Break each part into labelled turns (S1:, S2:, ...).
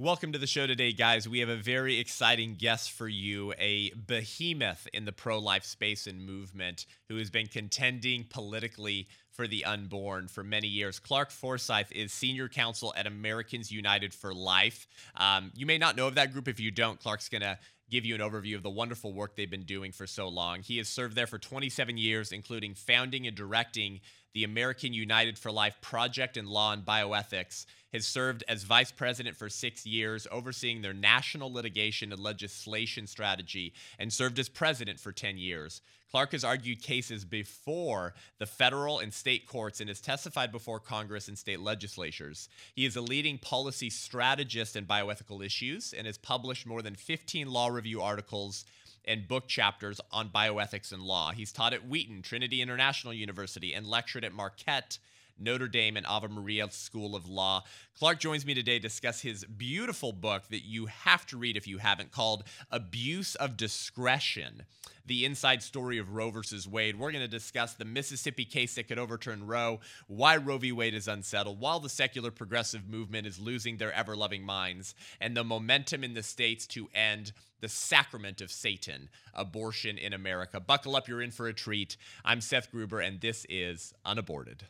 S1: Welcome to the show today, guys. We have a very exciting guest for you, a behemoth in the pro life space and movement who has been contending politically for the unborn for many years. Clark Forsyth is senior counsel at Americans United for Life. Um, you may not know of that group. If you don't, Clark's going to give you an overview of the wonderful work they've been doing for so long. He has served there for 27 years, including founding and directing the American United for Life Project in Law and Bioethics, has served as vice president for six years, overseeing their national litigation and legislation strategy, and served as president for 10 years. Clark has argued cases before the federal and state courts and has testified before Congress and state legislatures. He is a leading policy strategist in bioethical issues and has published more than 15 law review articles and book chapters on bioethics and law. He's taught at Wheaton, Trinity International University, and lectured at Marquette. Notre Dame and Ave Maria School of Law. Clark joins me today to discuss his beautiful book that you have to read if you haven't, called Abuse of Discretion The Inside Story of Roe versus Wade. We're going to discuss the Mississippi case that could overturn Roe, why Roe v. Wade is unsettled, while the secular progressive movement is losing their ever loving minds, and the momentum in the states to end the sacrament of Satan, abortion in America. Buckle up, you're in for a treat. I'm Seth Gruber, and this is Unaborted.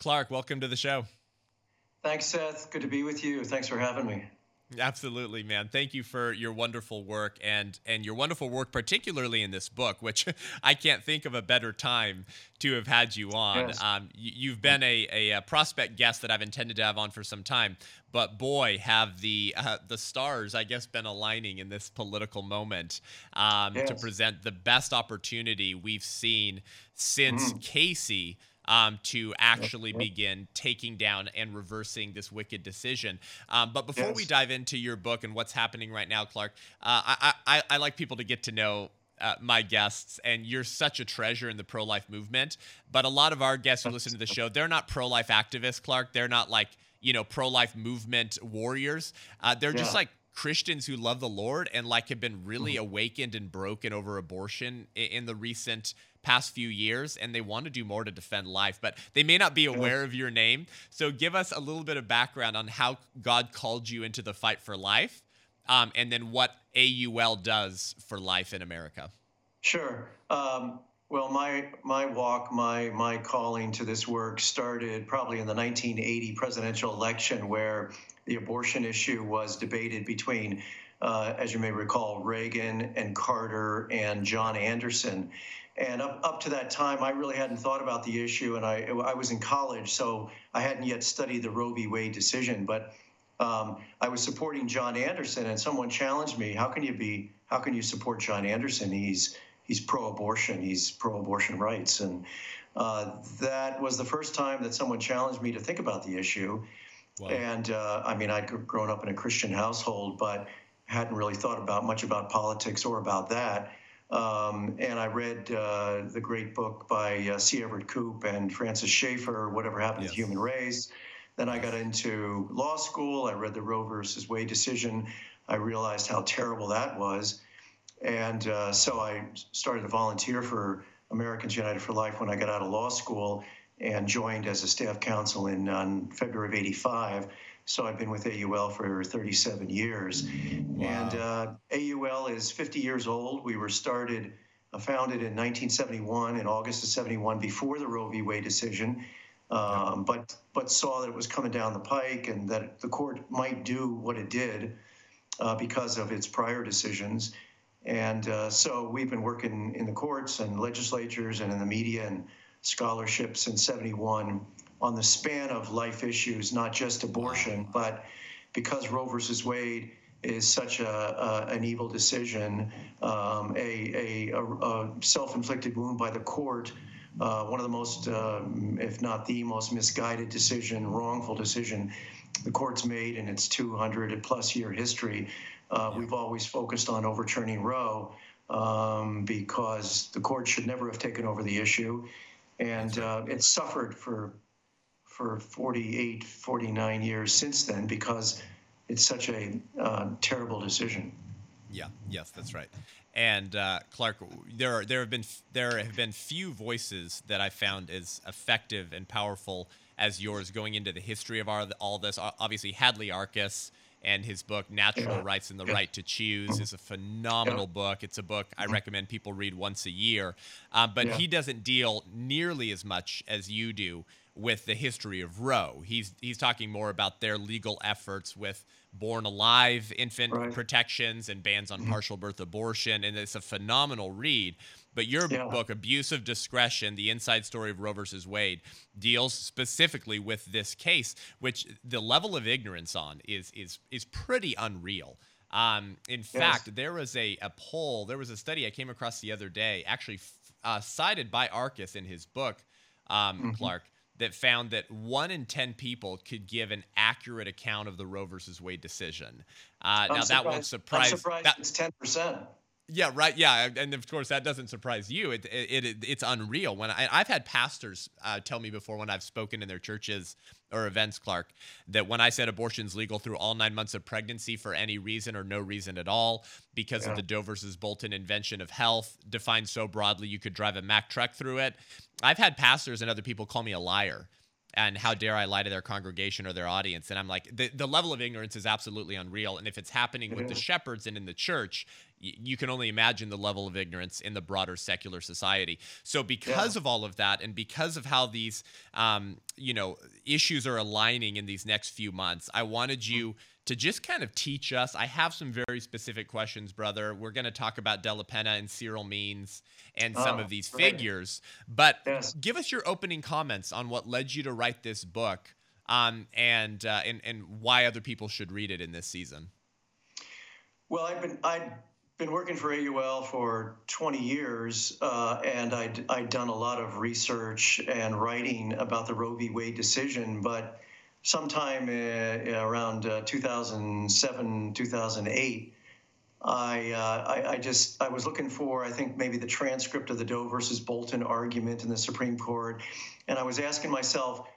S1: Clark, welcome to the show.
S2: Thanks, Seth. Good to be with you. Thanks for having me.
S1: Absolutely, man. Thank you for your wonderful work and and your wonderful work, particularly in this book, which I can't think of a better time to have had you on. Yes. Um, you, have been a, a, a, prospect guest that I've intended to have on for some time, but boy, have the uh, the stars, I guess, been aligning in this political moment um, yes. to present the best opportunity we've seen since mm. Casey um, to actually begin taking down and reversing this wicked decision. Um, but before yes. we dive into your book and what's happening right now, Clark, uh, I, I, I like people to get to know uh, my guests, and you're such a treasure in the pro life movement. But a lot of our guests who listen to the show, they're not pro life activists, Clark. They're not like, you know, pro life movement warriors. Uh, they're yeah. just like Christians who love the Lord and like have been really mm-hmm. awakened and broken over abortion in, in the recent past few years and they want to do more to defend life, but they may not be aware of your name. So give us a little bit of background on how God called you into the fight for life um, and then what AUL does for life in America.
S2: Sure. Um, well, my my walk, my my calling to this work started probably in the 1980 presidential election, where the abortion issue was debated between, uh, as you may recall, Reagan and Carter and John Anderson. And up, up to that time, I really hadn't thought about the issue, and I, I was in college, so I hadn't yet studied the Roe v. Wade decision. But um, I was supporting John Anderson, and someone challenged me, "How can you be? How can you support John Anderson? He's he's pro-abortion. He's pro-abortion rights." And uh, that was the first time that someone challenged me to think about the issue. Wow. And uh, I mean, I'd grown up in a Christian household, but hadn't really thought about much about politics or about that. Um, and I read uh, the great book by uh, C. Everett Koop and Francis Schaeffer, Whatever Happened yes. to the Human Race. Then I got into law school. I read the Roe versus Wade decision. I realized how terrible that was. And uh, so I started to volunteer for Americans United for Life when I got out of law school and joined as a staff counsel in February of 85. So I've been with AUL for 37 years. Wow. And uh, AUL is 50 years old. We were started, uh, founded in 1971, in August of 71, before the Roe v. Wade decision. Um, but but saw that it was coming down the pike and that the court might do what it did uh, because of its prior decisions. And uh, so we've been working in the courts and legislatures and in the media and scholarship since 71 on the span of life issues, not just abortion, but because Roe versus Wade is such a, a an evil decision, um, a, a, a, self-inflicted wound by the court, uh, one of the most, um, if not the most misguided decision, wrongful decision the court's made in its 200 plus year history. Uh, we've always focused on overturning Roe um, because the court should never have taken over the issue. And uh, it suffered for for 48, 49 years since then because it's such a uh, terrible decision.
S1: Yeah. Yes, that's right. And uh, Clark, there are there have been there have been few voices that I found as effective and powerful as yours going into the history of all, all this. Obviously, Hadley Arkes and his book Natural yeah. Rights and the yeah. Right to Choose is a phenomenal yeah. book. It's a book I mm-hmm. recommend people read once a year. Uh, but he doesn't deal nearly as much as you do with the history of Roe. He's he's talking more about their legal efforts with born alive infant right. protections and bans on mm-hmm. partial birth abortion and it's a phenomenal read. But your yeah. book, Abuse of Discretion: The Inside Story of Roe versus Wade, deals specifically with this case, which the level of ignorance on is is is pretty unreal. Um, in yes. fact, there was a, a poll, there was a study I came across the other day, actually uh, cited by Arkes in his book, um, mm-hmm. Clark, that found that one in 10 people could give an accurate account of the Roe versus Wade decision. Uh, now, that won't surprise.
S2: I'm surprised
S1: that,
S2: it's 10%.
S1: Yeah, right. Yeah, and of course that doesn't surprise you. It, it, it it's unreal. When I, have had pastors uh, tell me before when I've spoken in their churches or events, Clark, that when I said abortion's legal through all nine months of pregnancy for any reason or no reason at all, because yeah. of the Doe versus Bolton invention of health, defined so broadly you could drive a Mack truck through it. I've had pastors and other people call me a liar and how dare I lie to their congregation or their audience? And I'm like, the, the level of ignorance is absolutely unreal. And if it's happening with the shepherds and in the church, y- you can only imagine the level of ignorance in the broader secular society. So, because yeah. of all of that, and because of how these, um, you know, issues are aligning in these next few months, I wanted you to just kind of teach us. I have some very specific questions, brother. We're going to talk about Dellapenna and Cyril Means and some oh, of these great. figures, but yes. give us your opening comments on what led you to write this book, um, and uh, and and why other people should read it in this season.
S2: Well, I've been I've been working for AUL for 20 years, uh, and I'd, I'd done a lot of research and writing about the Roe v. Wade decision, but sometime uh, around uh, 2007, 2008, I, uh, I, I just I was looking for I think maybe the transcript of the Doe versus Bolton argument in the Supreme Court, and I was asking myself,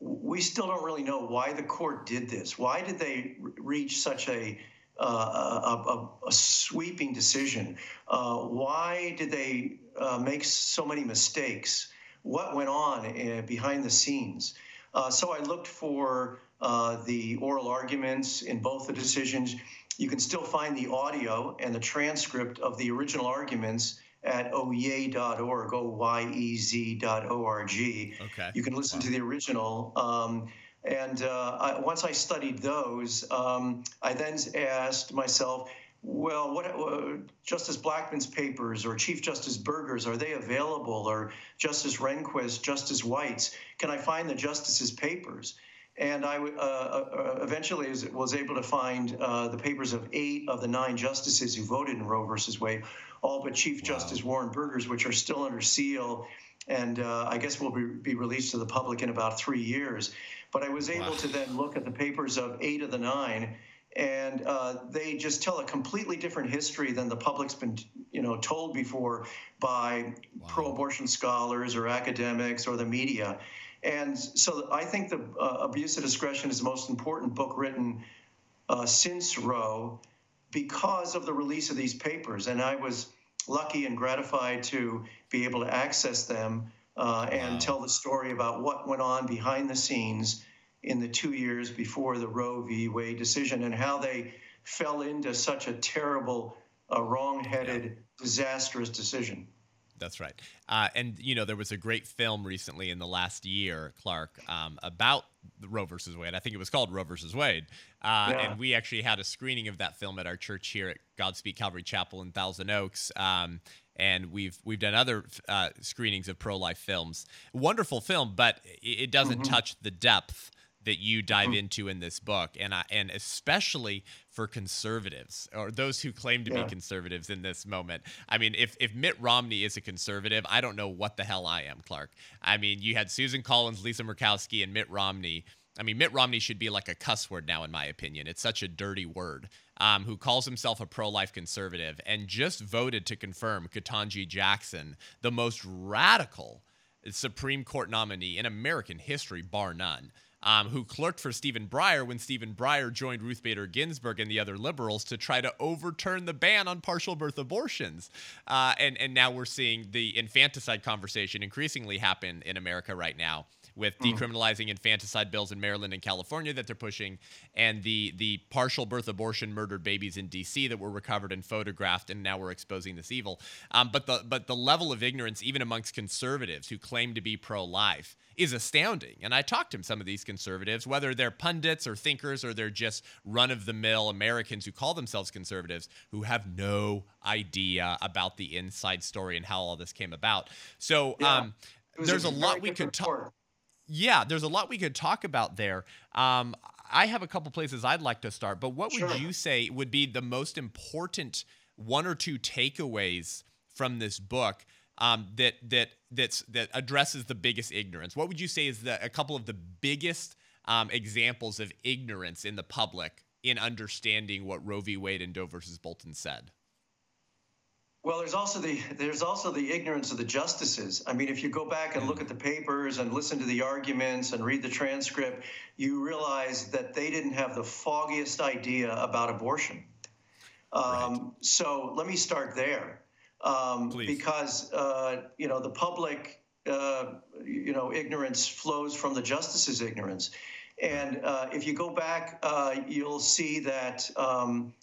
S2: we still don't really know why the court did this. Why did they reach such a uh, a, a, a, sweeping decision? Uh, why did they uh, make so many mistakes? What went on uh, behind the scenes? Uh, so I looked for uh, the oral arguments in both the decisions. You can still find the audio and the transcript of the original arguments at oyez.org, O-Y-E-Z.org.
S1: Okay.
S2: You can listen wow. to the original. Um, and uh, I, once I studied those, um, I then asked myself, well, what uh, Justice Blackmun's papers or Chief Justice Burger's are they available? Or Justice Rehnquist, Justice White's? Can I find the justices' papers? And I uh, uh, eventually was, was, able to find uh, the papers of eight of the nine justices who voted in Roe versus Wade, all but Chief wow. Justice Warren Burger's, which are still under seal, and uh, I guess will be, be, released to the public in about three years. But I was able wow. to then look at the papers of eight of the nine and uh, they just tell a completely different history than the public's been you know told before by wow. pro-abortion scholars or academics or the media and so i think the uh, abuse of discretion is the most important book written uh, since roe because of the release of these papers and i was lucky and gratified to be able to access them uh, and wow. tell the story about what went on behind the scenes in the two years before the Roe v. Wade decision and how they fell into such a terrible, uh, wrong-headed, yeah. disastrous decision.
S1: That's right. Uh, and, you know, there was a great film recently in the last year, Clark, um, about Roe versus Wade. I think it was called Roe versus Wade. Uh, yeah. And we actually had a screening of that film at our church here at Godspeak Calvary Chapel in Thousand Oaks. Um, and we've we've done other uh, screenings of pro-life films. Wonderful film, but it, doesn't mm-hmm. touch the depth that you dive mm-hmm. into in this book, and I, and especially for conservatives or those who claim to yeah. be conservatives in this moment. I mean, if if Mitt Romney is a conservative, I don't know what the hell I am, Clark. I mean, you had Susan Collins, Lisa Murkowski, and Mitt Romney. I mean, Mitt Romney should be like a cuss word now, in my opinion. It's such a dirty word. Um, who calls himself a pro life conservative and just voted to confirm Ketanji Jackson, the most radical Supreme Court nominee in American history, bar none. Um, who clerked for Stephen Breyer when Stephen Breyer joined Ruth Bader Ginsburg and the other liberals to try to overturn the ban on partial birth abortions. Uh, and, and now we're seeing the infanticide conversation increasingly happen in America right now with mm. decriminalizing infanticide bills in Maryland and California that they're pushing, and the the partial birth abortion murdered babies in D.C. that were recovered and photographed, and now we're exposing this evil. Um, but the but the level of ignorance, even amongst conservatives who claim to be pro-life, is astounding. And I talked to some of these conservatives, whether they're pundits or thinkers or they're just run-of-the-mill Americans who call themselves conservatives, who have no idea about the inside story and how all this came about. So. Yeah. Um, there's a, a lot we could talk yeah, there's a lot we could talk about there. Um, I have a couple places I'd like to start, but what would you say would be the most important one or two takeaways from this book um, that that that's that addresses the biggest ignorance? What would you say is the, a couple of the biggest um, examples of ignorance in the public in understanding what Roe v. Wade and Doe versus Bolton said?
S2: Well, there's also the there's also the ignorance of the justices. I mean, if you go back and look at the papers and listen to the arguments and read the transcript, you realize that they didn't have the foggiest idea about abortion. Um, right. So let me start there, um, because uh, you know the public, uh, you know, ignorance flows from the justices' ignorance, and uh, if you go back, uh, you'll see that. Um,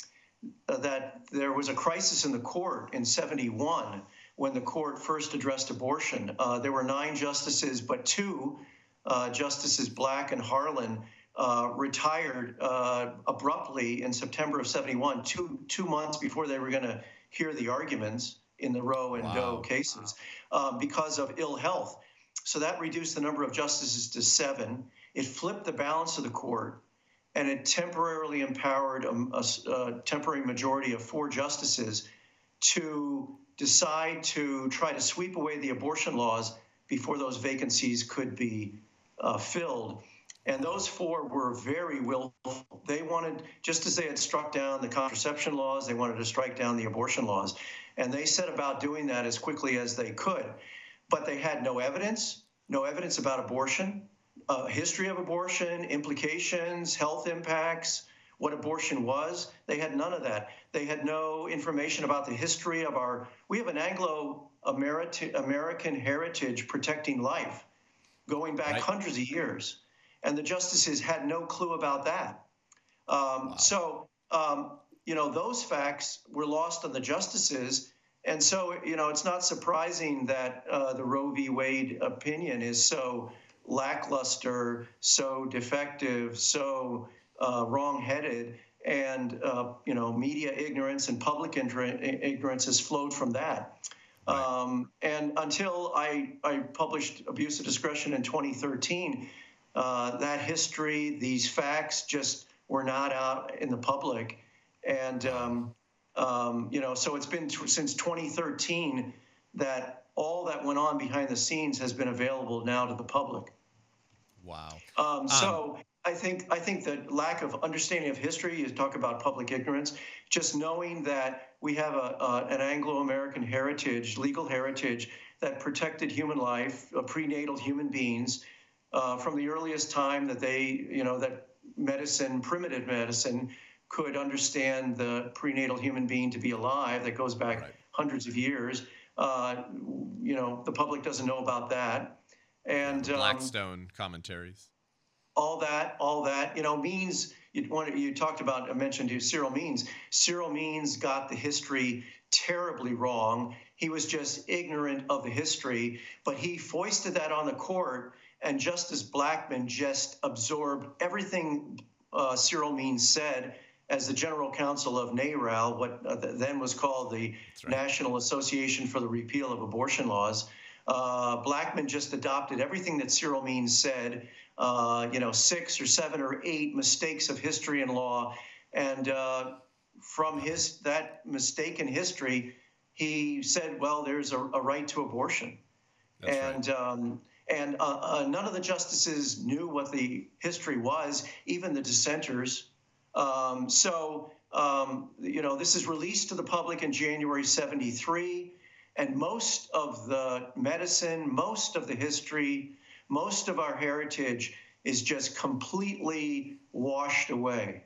S2: uh, that there was a crisis in the court in 71 when the court first addressed abortion. Uh, there were nine justices, but two, uh, Justices Black and Harlan, uh, retired uh, abruptly in September of 71, two, two months before they were going to hear the arguments in the Roe and wow. Doe cases um, because of ill health. So that reduced the number of justices to seven. It flipped the balance of the court and it temporarily empowered a, a, a, temporary majority of four justices to decide to try to sweep away the abortion laws before those vacancies could be uh, filled. And those four were very willful. They wanted, just as they had struck down the contraception laws, they wanted to strike down the abortion laws. And they set about doing that as quickly as they could. But they had no evidence, no evidence about abortion, a history of abortion, implications, health impacts, what abortion was. They had none of that. They had no information about the history of our. We have an Anglo American heritage protecting life going back right. hundreds of years. And the justices had no clue about that. Um, wow. So, um, you know, those facts were lost on the justices. And so, you know, it's not surprising that uh, the Roe v. Wade opinion is so lackluster, so defective, so uh, wrong-headed, and uh, you know media ignorance and public ignorance has flowed from that. Right. Um, and until I, I published Abuse of Discretion in 2013, uh, that history, these facts just were not out in the public. And, um, um, you know, so it's been t- since 2013 that all that went on behind the scenes has been available now to the public.
S1: Wow.
S2: Um, so um, I think I think the lack of understanding of history. is talk about public ignorance. Just knowing that we have a, an Anglo-American heritage, legal heritage that protected human life, uh, prenatal human beings, uh, from the earliest time that they, you know, that medicine, primitive medicine, could understand the prenatal human being to be alive. That goes back right. hundreds of years. Uh, you know, the public doesn't know about that and
S1: um, Blackstone commentaries.
S2: All that, all that, you know, Means. You, you talked about, I mentioned you, Cyril Means. Cyril Means got the history terribly wrong. He was just ignorant of the history, but he foisted that on the court, and Justice Blackmun just absorbed everything uh, Cyril Means said as the general counsel of NARAL, what uh, then was called the right. National Association for the Repeal of Abortion Laws. Uh, Blackmun just adopted everything that Cyril Means said, uh, you know, six or seven or eight mistakes of history and law. And uh, from his that mistaken history, he said, well, there's a, a right to abortion. That's and right. um, and uh, uh, none of the justices knew what the history was, even the dissenters. Um, so, um, you know, this is released to the public in January 73. And most of the medicine, most of the history, most of our heritage is just completely washed away.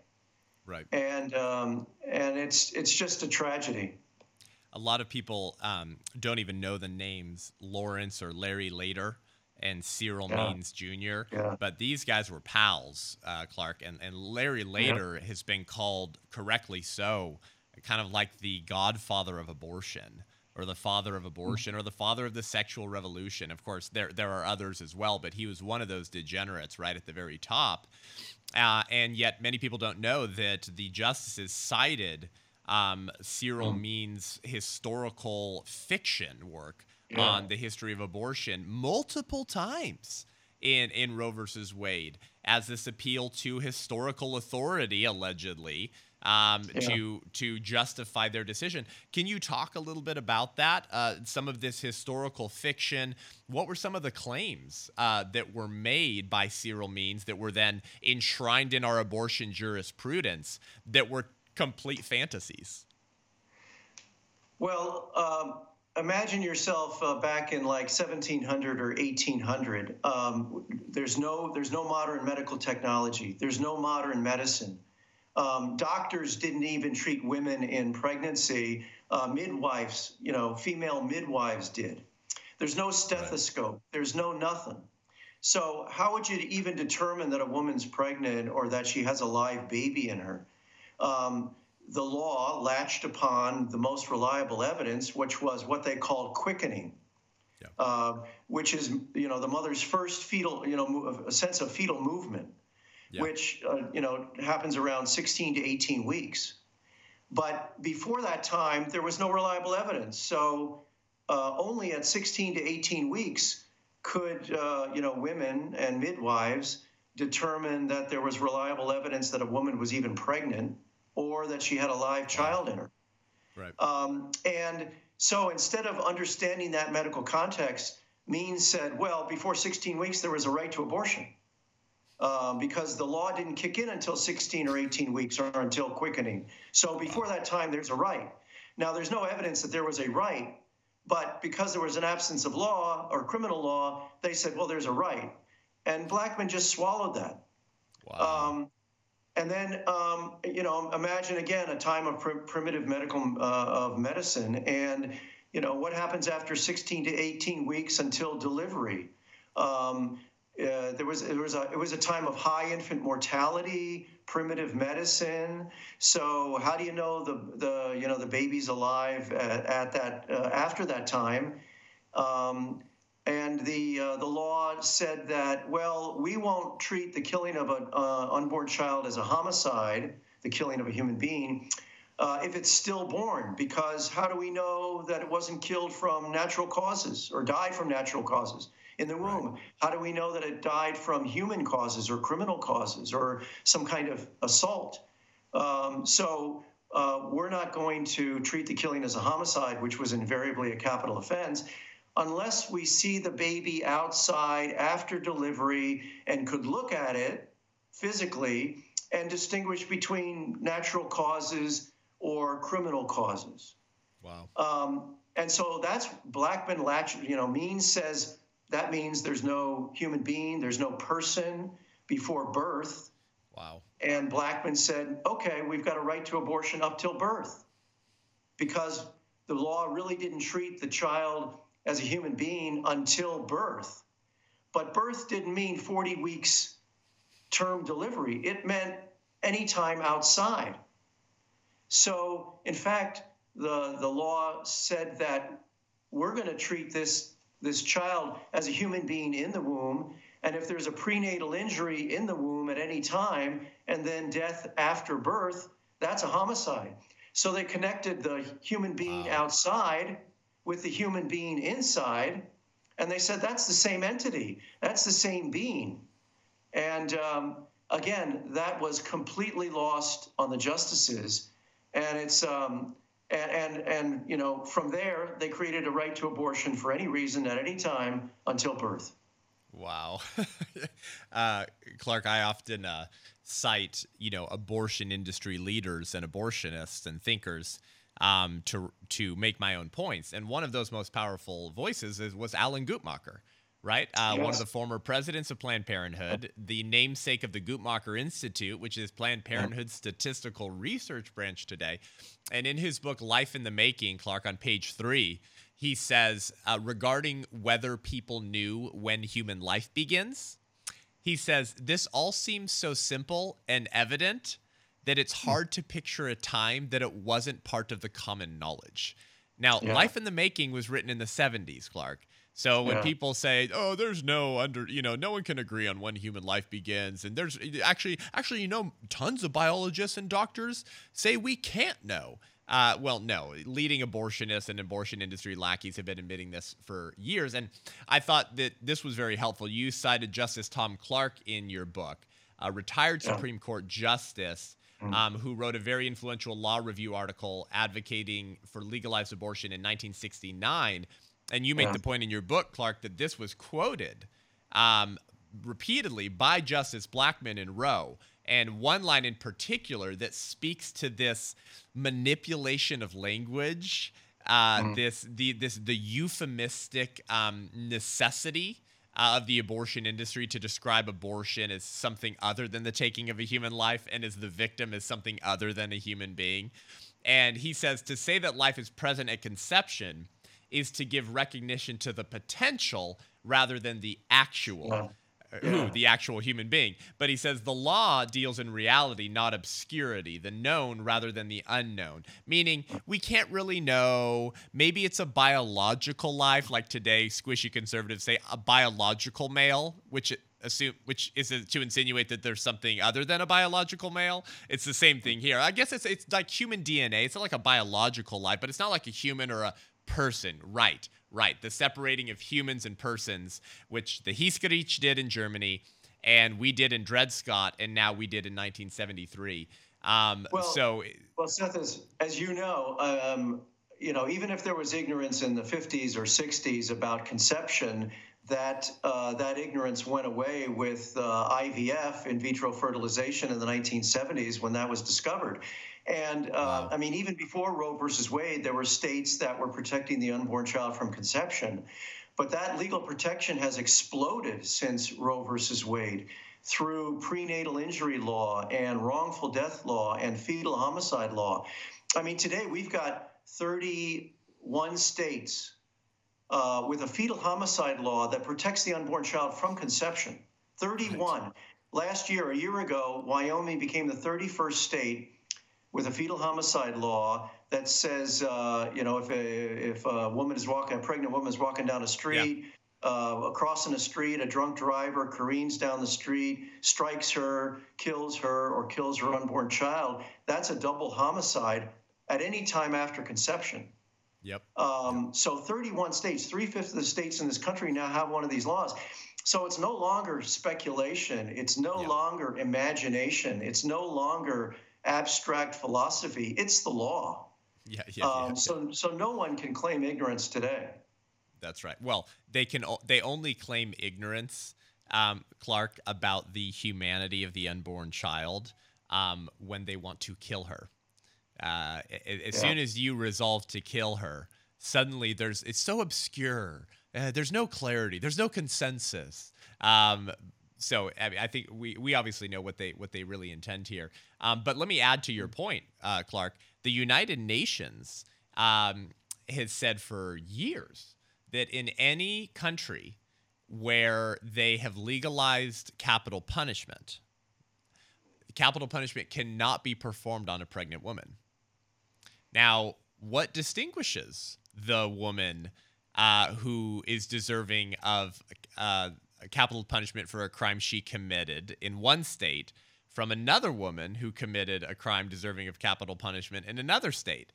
S1: Right.
S2: And um, and it's it's just a tragedy.
S1: A lot of people um, don't even know the names Lawrence or Larry Lader and Cyril yeah. Means Jr. Yeah. But these guys were pals, uh, Clark, and and Larry Lader yeah. has been called correctly so, kind of like the godfather of abortion or the father of abortion or the father of the sexual revolution. Of course, there there are others as well, but he was one of those degenerates right at the very top. Uh, and yet, many people don't know that the justices cited um, Cyril mm. Means' historical fiction work yeah. on the history of abortion multiple times in in Roe versus Wade as this appeal to historical authority, allegedly, um, yeah. to to justify their decision. Can you talk a little bit about that? Uh, some of this historical fiction. What were some of the claims uh, that were made by Cyril Means that were then enshrined in our abortion jurisprudence that were complete fantasies?
S2: Well. Um, imagine yourself uh, back in like 1700 or 1800 um, there's no there's no modern medical technology there's no modern medicine um, doctors didn't even treat women in pregnancy. Uh, midwives, you know, female midwives did. There's no stethoscope. There's no nothing. So how would you even determine that a woman's pregnant or that she has a live baby in her? Um, the law latched upon the most reliable evidence, which was what they called quickening, yeah. uh, which is you know the mother's first fetal you know a sense of fetal movement yeah. which uh, you know happens around 16 to 18 weeks. But before that time, there was no reliable evidence. So uh, only at 16 to 18 weeks could uh, you know women and midwives determine that there was reliable evidence that a woman was even pregnant or that she had a live child in her.
S1: Right.
S2: Um, and so instead of understanding that medical context, Means said, well, before 16 weeks, there was a right to abortion um, because the law didn't kick in until 16 or 18 weeks or until quickening. So before that time, there's a right. Now, there's no evidence that there was a right, but because there was an absence of law or criminal law, they said, well, there's a right. And Blackmun just swallowed that.
S1: Wow. Um,
S2: and then, um, you know, imagine again a time of pr- primitive medical uh, of medicine, and you know what happens after 16 to 18 weeks until delivery. Um, uh, there was there was a it was a time of high infant mortality, primitive medicine. So how do you know the the you know the baby's alive at, at that uh, after that time? Um, and the uh, the law said that well we won't treat the killing of an uh, unborn child as a homicide, the killing of a human being. Uh, if it's stillborn, because how do we know that it wasn't killed from natural causes or died from natural causes? in the womb. How do we know that it died from human causes or criminal causes or some kind of assault? Um, so uh, we're not going to treat the killing as a homicide, which was invariably a capital offense, unless we see the baby outside after delivery and could look at it physically and distinguish between natural causes or criminal causes.
S1: Wow.
S2: Um, and so that's Blackmun Latch, you know, Means says that means there's no human being, there's no person before birth.
S1: Wow.
S2: And Blackmun said, okay, we've got a right to abortion up till birth because the law really didn't treat the child as a human being until birth. But birth didn't mean 40 weeks term delivery, it meant any time outside. So, in fact, the, the law said that we're going to treat this this child as a human being in the womb. And if there's a prenatal injury in the womb at any time and then death after birth, that's a homicide. So they connected the human being wow. outside with the human being inside. And they said that's the same entity, that's the same being. And um, again, that was completely lost on the justices. And it's, um, and, and, and, you know, from there, they created a right to abortion for any reason at any time until birth.
S1: Wow. uh, Clark, I often uh, cite, you know, abortion industry leaders and abortionists and thinkers um, to, to make my own points. And one of those most powerful voices is, was Alan Guttmacher, right? Uh, yes. One of the former presidents of Planned Parenthood, the namesake of the Guttmacher Institute, which is Planned Parenthood's statistical research branch today. And in his book, Life in the Making, Clark, on page three, he says uh, regarding whether people knew when human life begins, he says, This all seems so simple and evident that it's hmm. hard to picture a time that it wasn't part of the common knowledge. Now, yeah. Life in the Making was written in the 70s, Clark. So when yeah. people say, "Oh, there's no under," you know, no one can agree on when human life begins, and there's actually, actually, you know, tons of biologists and doctors say we can't know. Uh, well, no, leading abortionists and abortion industry lackeys have been admitting this for years, and I thought that this was very helpful. You cited Justice Tom Clark in your book, a retired yeah. Supreme Court justice Mm. Um, who wrote a very influential law review article advocating for legalized abortion in 1969. And you make yeah. the point in your book, Clark, that this was quoted um, repeatedly by Justice Blackmun in Roe. And one line in particular that speaks to this manipulation of language, uh, mm. this the this the euphemistic um, necessity uh, of the abortion industry to describe abortion as something other than the taking of a human life and as the victim as something other than a human being. And he says to say that life is present at conception is to give recognition to the potential rather than the actual who the actual human being. But he says the law deals in reality, not obscurity, the known rather than the unknown. Meaning we can't really know. Maybe it's a biological life, like today, squishy conservatives say a biological male, which assume which is to insinuate that there's something other than a biological male. It's the same thing here. I guess it's it's like human DNA. It's not like a biological life, but it's not like a human or a person. Right. Right, the separating of humans and persons, which the Reichsgericht did in Germany, and we did in Dred Scott, and now we did in 1973. Um,
S2: well,
S1: so,
S2: well, Seth, as, as you know, um, you know, even if there was ignorance in the 50s or 60s about conception, that uh, that ignorance went away with uh, IVF, in vitro fertilization, in the 1970s when that was discovered. And uh, wow. I mean, even before Roe versus Wade, there were states that were protecting the unborn child from conception. But that legal protection has exploded since Roe versus Wade through prenatal injury law and wrongful death law and fetal homicide law. I mean, today we've got 31 states uh, with a fetal homicide law that protects the unborn child from conception. 31. Right. Last year, a year ago, Wyoming became the 31st state with a fetal homicide law that says, uh, you know, if a, if a woman is walking, a pregnant woman is walking down a street, yeah. uh, crossing a street, a drunk driver careens down the street, strikes her, kills her, or kills her unborn child, that's a double homicide at any time after conception.
S1: Yep.
S2: Um, yep. So 31 states, three fifths of the states in this country now have one of these laws. So it's no longer speculation. It's no yep. longer imagination. It's no longer abstract philosophy. It's the law.
S1: Yeah, yeah, um, yeah,
S2: So, so no one can claim ignorance today.
S1: That's right. Well, they can. They only claim ignorance, um, Clark, about the humanity of the unborn child um, when they want to kill her. Uh, as yeah. soon as you resolve to kill her, suddenly there's it's so obscure. Uh, there's no clarity. There's no consensus. Um, so I, mean, I, think we, we obviously know what they what they really intend here. Um, but let me add to your point, uh, Clark. The United Nations um, has said for years that in any country where they have legalized capital punishment, capital punishment cannot be performed on a pregnant woman. Now, what distinguishes the woman uh, who is deserving of uh, capital punishment for a crime she committed in one state from another woman who committed a crime deserving of capital punishment in another state.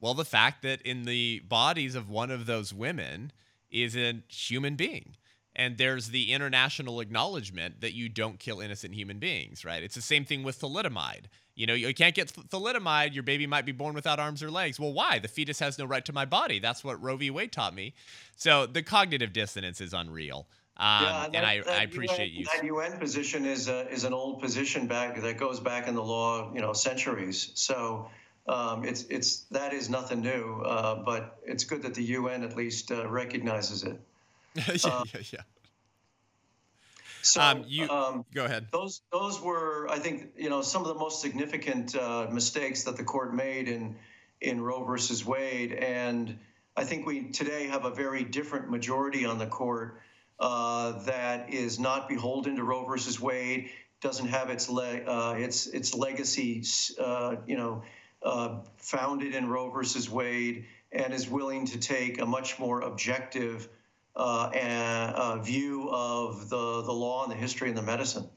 S1: Well, the fact that in the bodies of one of those women is a human being. And there's the international acknowledgement that you don't kill innocent human beings, right? It's the same thing with thalidomide. You know, you can't get thalidomide, your baby might be born without arms or legs. Well, why? The fetus has no right to my body. That's what Roe v. Wade taught me. So the cognitive dissonance is unreal. Um, yeah, that, and I, I appreciate
S2: UN,
S1: you.
S2: That UN position is a, is an old position back that goes back in the law, you know, centuries. So um, it's it's that is nothing new, uh, but it's good that the UN at least uh, recognizes it.
S1: yeah, uh, yeah, yeah.
S2: So um,
S1: you um, go ahead.
S2: Those those were, I think, you know, some of the most significant uh, mistakes that the court made in in Roe versus Wade, and I think we today have a very different majority on the court uh, that is not beholden to Roe versus Wade, doesn't have its le- uh, its its legacy, uh, you know, uh, founded in Roe versus Wade, and is willing to take a much more objective uh, uh, view of the, the law and the history and the medicine.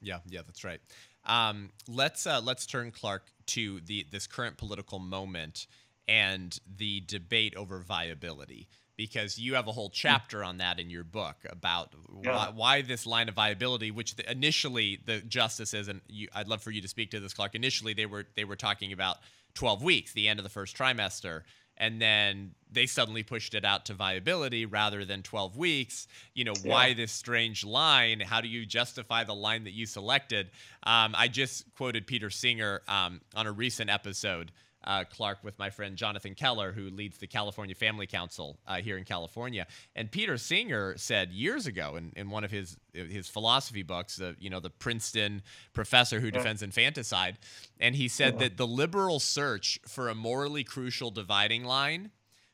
S1: Yeah, yeah, that's right. Um, let's let's turn Clark to the this current political moment and the debate over viability because you have a whole chapter on that in your book about yeah. why, why, this line of viability, which the, initially the justices and you, I'd love for you to speak to this, Clark. Initially, they were they were talking about 12 weeks, the end of the first trimester, and then they suddenly pushed it out to viability rather than 12 weeks you know yeah. why this strange line how do you justify the line that you selected um, i just quoted peter singer um, on a recent episode uh, Clark with my friend Jonathan Keller, who leads the California Family Council uh, here in California. And Peter Singer said years ago in, in one of his his philosophy books, the you know the Princeton professor who defends infanticide, and he said that the liberal search for a morally crucial dividing line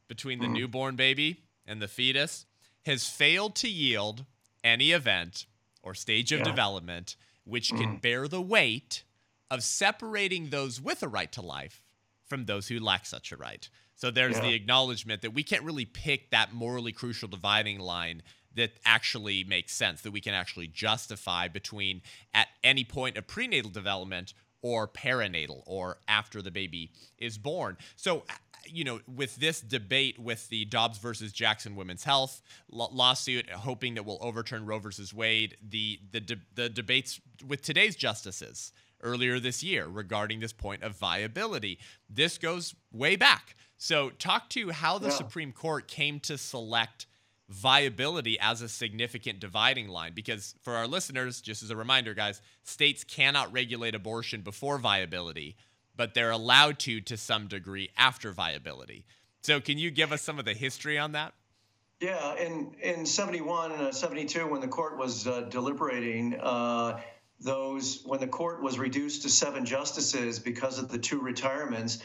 S1: between the mm-hmm. newborn baby and the fetus has failed to yield any event or stage of yeah. development which mm-hmm. can bear the weight of separating those with a right to life from those who lack such a right. So there's yeah. the acknowledgement that we can't really pick that morally crucial dividing line that actually makes sense, that we can actually justify between at any point of prenatal development or perinatal or after the baby is born. So uh, you know, with this debate with the Dobbs versus Jackson Women's Health lawsuit, hoping that we'll overturn Roe versus Wade, the the de- the debates with today's justices earlier this year regarding this point of viability. This goes way back. So, talk to how the yeah. Supreme Court came to select viability as a significant dividing line. Because for our listeners, just as a reminder, guys, states cannot regulate abortion before viability, but they're allowed to to some degree after viability. So, can you give us some of the history on that?
S2: Yeah, in in 71 and uh, 72, when the court was uh, deliberating, uh, those when the court was reduced to seven justices because of the two retirements,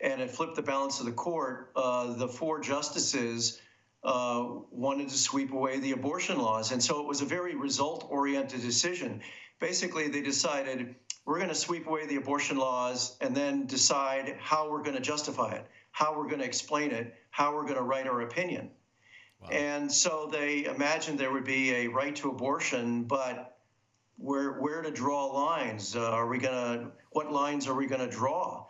S2: and it flipped the balance of the court. Uh, the four justices uh, wanted to sweep away the abortion laws, and so it was a very result-oriented decision. Basically, they decided we're going to sweep away the abortion laws and then decide how we're going to justify it, how we're going to explain it, how we're going to write our opinion. Wow. And so they imagined there would be a right to abortion, but where where to draw lines. Uh, are we gonna what lines are we gonna draw?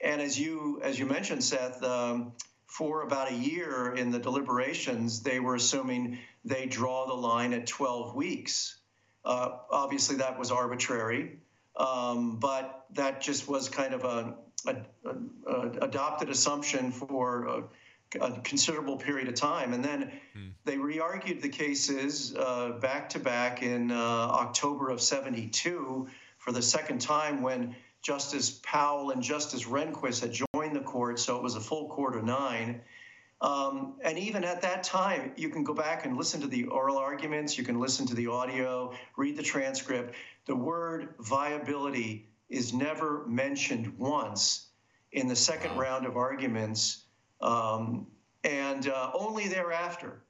S2: And as you as you mentioned, Seth, um, for about a year in the deliberations, they were assuming they draw the line at 12 weeks. Uh, obviously, that was arbitrary, um, but that just was kind of a, a, a, adopted assumption for uh, a considerable period of time. And then hmm. they re argued the cases uh, back to back in uh, October of 72 for the second time when Justice Powell and Justice Rehnquist had joined the court. So it was a full court of nine. Um, and even at that time, you can go back and listen to the oral arguments, you can listen to the audio, read the transcript. The word viability is never mentioned once in the second round of arguments um, and uh, only thereafter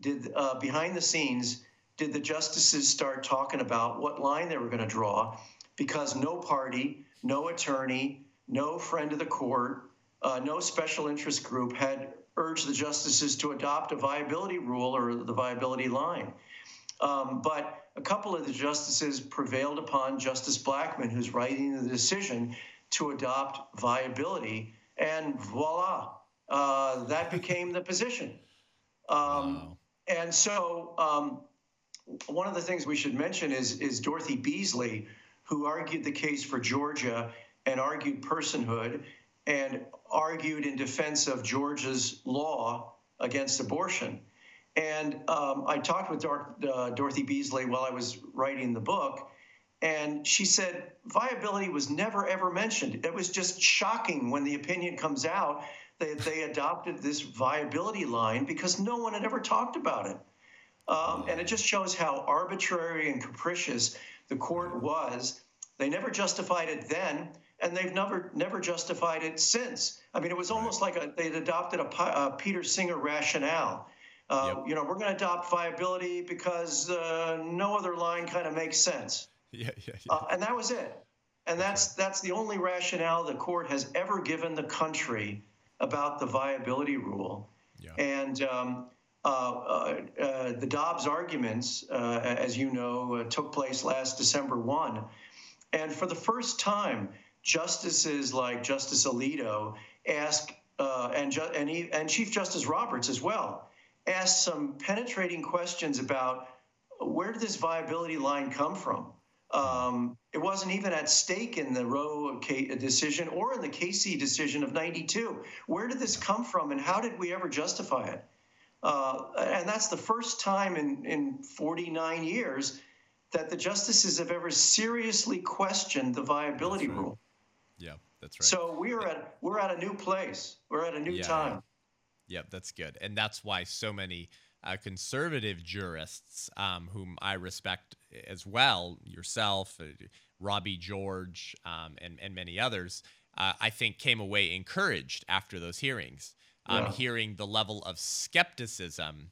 S2: did, uh, behind the scenes, did the justices start talking about what line they were going to draw because no party, no attorney, no friend of the court, uh, no special interest group had urged the justices to adopt a viability rule or the viability line. Um, but a couple of the justices prevailed upon Justice Blackmun, who's writing the decision, to adopt viability, and voila, uh, that became the position. Um, wow. And so, um, one of the things we should mention is is Dorothy Beasley, who argued the case for Georgia and argued personhood and argued in defense of Georgia's law against abortion. And um, I talked with Dor- uh, Dorothy Beasley while I was writing the book, and she said viability was never ever mentioned. It was just shocking when the opinion comes out they, they adopted this viability line because no one had ever talked about it. Um, and it just shows how arbitrary and capricious the court was. They never justified it then, and they've never never justified it since. I mean, it was almost like a, they'd adopted a, a Peter Singer rationale. Uh, yep. You know, we're going to adopt viability because uh, no other line kind of makes sense.
S1: Yeah, yeah, yeah. Uh,
S2: and that was it. And that's that's the only rationale the court has ever given the country about the viability rule. Yeah. And um, uh, uh, uh, the Dobbs arguments, uh, as you know, took place last December 1. And for the first time, justices like Justice Alito asked, and, ju- and, he, and Chief Justice Roberts as well, asked some penetrating questions about where did this viability line come from? Um, it wasn't even at stake in the Roe decision or in the Casey decision of 92. Where did this come from and how did we ever justify it? Uh, and that's the first time in, in 49 years that the justices have ever seriously questioned the viability
S1: right.
S2: rule.
S1: Yeah, that's right.
S2: So we're at we're at a new place. We're at a new
S1: yeah,
S2: time.
S1: Yep, that's good, and that's why so many uh, conservative jurists, um, whom I respect as well, yourself, uh, Robbie George, um, and and many others, uh, I think came away encouraged after those hearings. Um, yeah. Hearing the level of skepticism